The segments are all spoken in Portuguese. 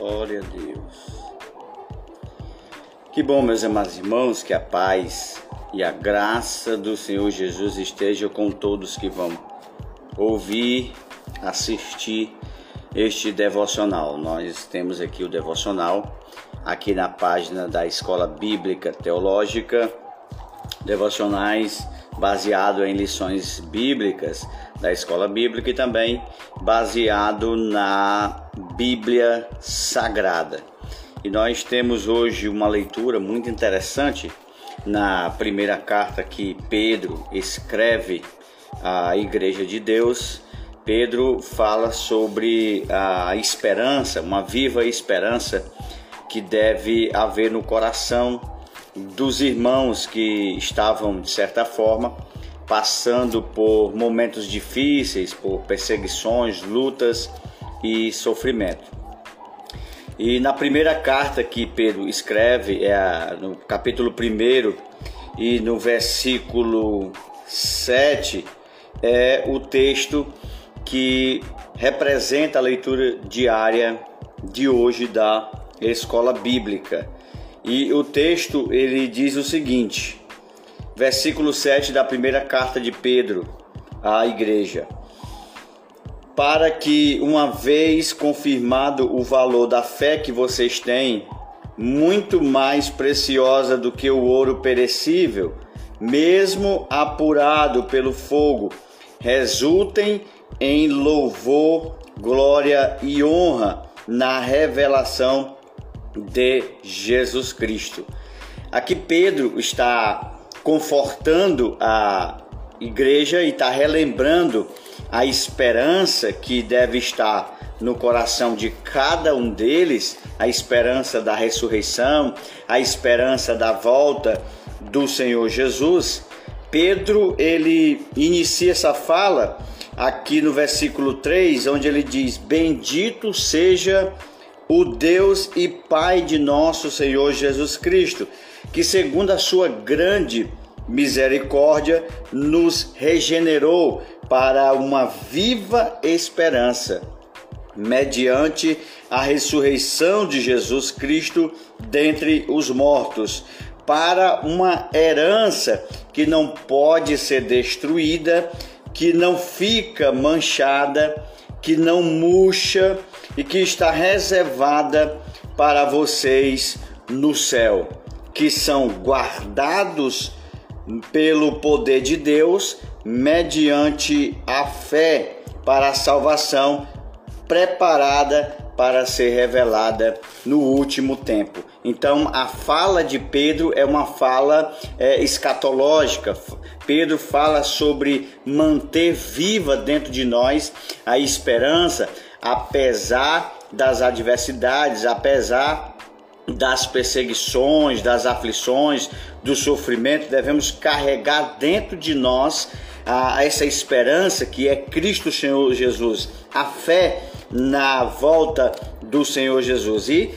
Glória a Deus. Que bom, meus amados irmãos, que a paz e a graça do Senhor Jesus esteja com todos que vão ouvir, assistir este devocional. Nós temos aqui o devocional aqui na página da Escola Bíblica Teológica, devocionais baseado em lições bíblicas da escola bíblica e também baseado na Bíblia Sagrada. E nós temos hoje uma leitura muito interessante na primeira carta que Pedro escreve à Igreja de Deus. Pedro fala sobre a esperança, uma viva esperança que deve haver no coração dos irmãos que estavam, de certa forma, passando por momentos difíceis, por perseguições, lutas e sofrimento. E na primeira carta que Pedro escreve, é no capítulo 1 e no versículo 7, é o texto que representa a leitura diária de hoje da escola bíblica. E o texto ele diz o seguinte: versículo 7 da primeira carta de Pedro à igreja. Para que, uma vez confirmado o valor da fé que vocês têm, muito mais preciosa do que o ouro perecível, mesmo apurado pelo fogo, resultem em louvor, glória e honra na revelação de Jesus Cristo. Aqui Pedro está confortando a igreja e está relembrando a esperança que deve estar no coração de cada um deles, a esperança da ressurreição, a esperança da volta do Senhor Jesus. Pedro, ele inicia essa fala aqui no versículo 3, onde ele diz: Bendito seja o Deus e Pai de nosso Senhor Jesus Cristo, que segundo a sua grande misericórdia nos regenerou para uma viva esperança, mediante a ressurreição de Jesus Cristo dentre os mortos, para uma herança que não pode ser destruída, que não fica manchada, que não murcha e que está reservada para vocês no céu, que são guardados pelo poder de Deus mediante a fé para a salvação preparada para ser revelada no último tempo. Então, a fala de Pedro é uma fala é, escatológica. Pedro fala sobre manter viva dentro de nós a esperança, apesar das adversidades, apesar das perseguições, das aflições, do sofrimento, devemos carregar dentro de nós a, essa esperança que é Cristo Senhor Jesus, a fé na volta do Senhor Jesus. E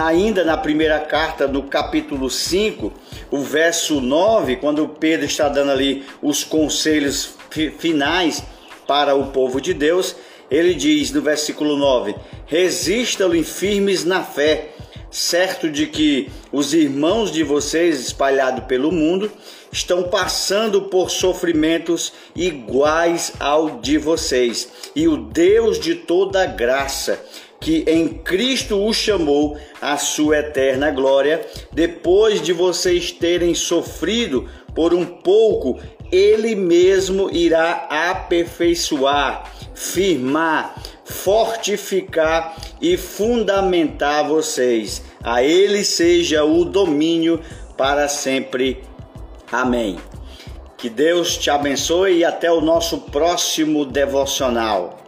ainda na primeira carta, no capítulo 5, o verso 9, quando Pedro está dando ali os conselhos finais para o povo de Deus, ele diz no versículo 9: Resistam-lhe firmes na fé, certo de que os irmãos de vocês espalhados pelo mundo estão passando por sofrimentos iguais ao de vocês. E o Deus de toda graça, que em Cristo o chamou à sua eterna glória, depois de vocês terem sofrido por um pouco, ele mesmo irá aperfeiçoar, firmar, fortificar e fundamentar vocês. A ele seja o domínio para sempre. Amém. Que Deus te abençoe e até o nosso próximo devocional.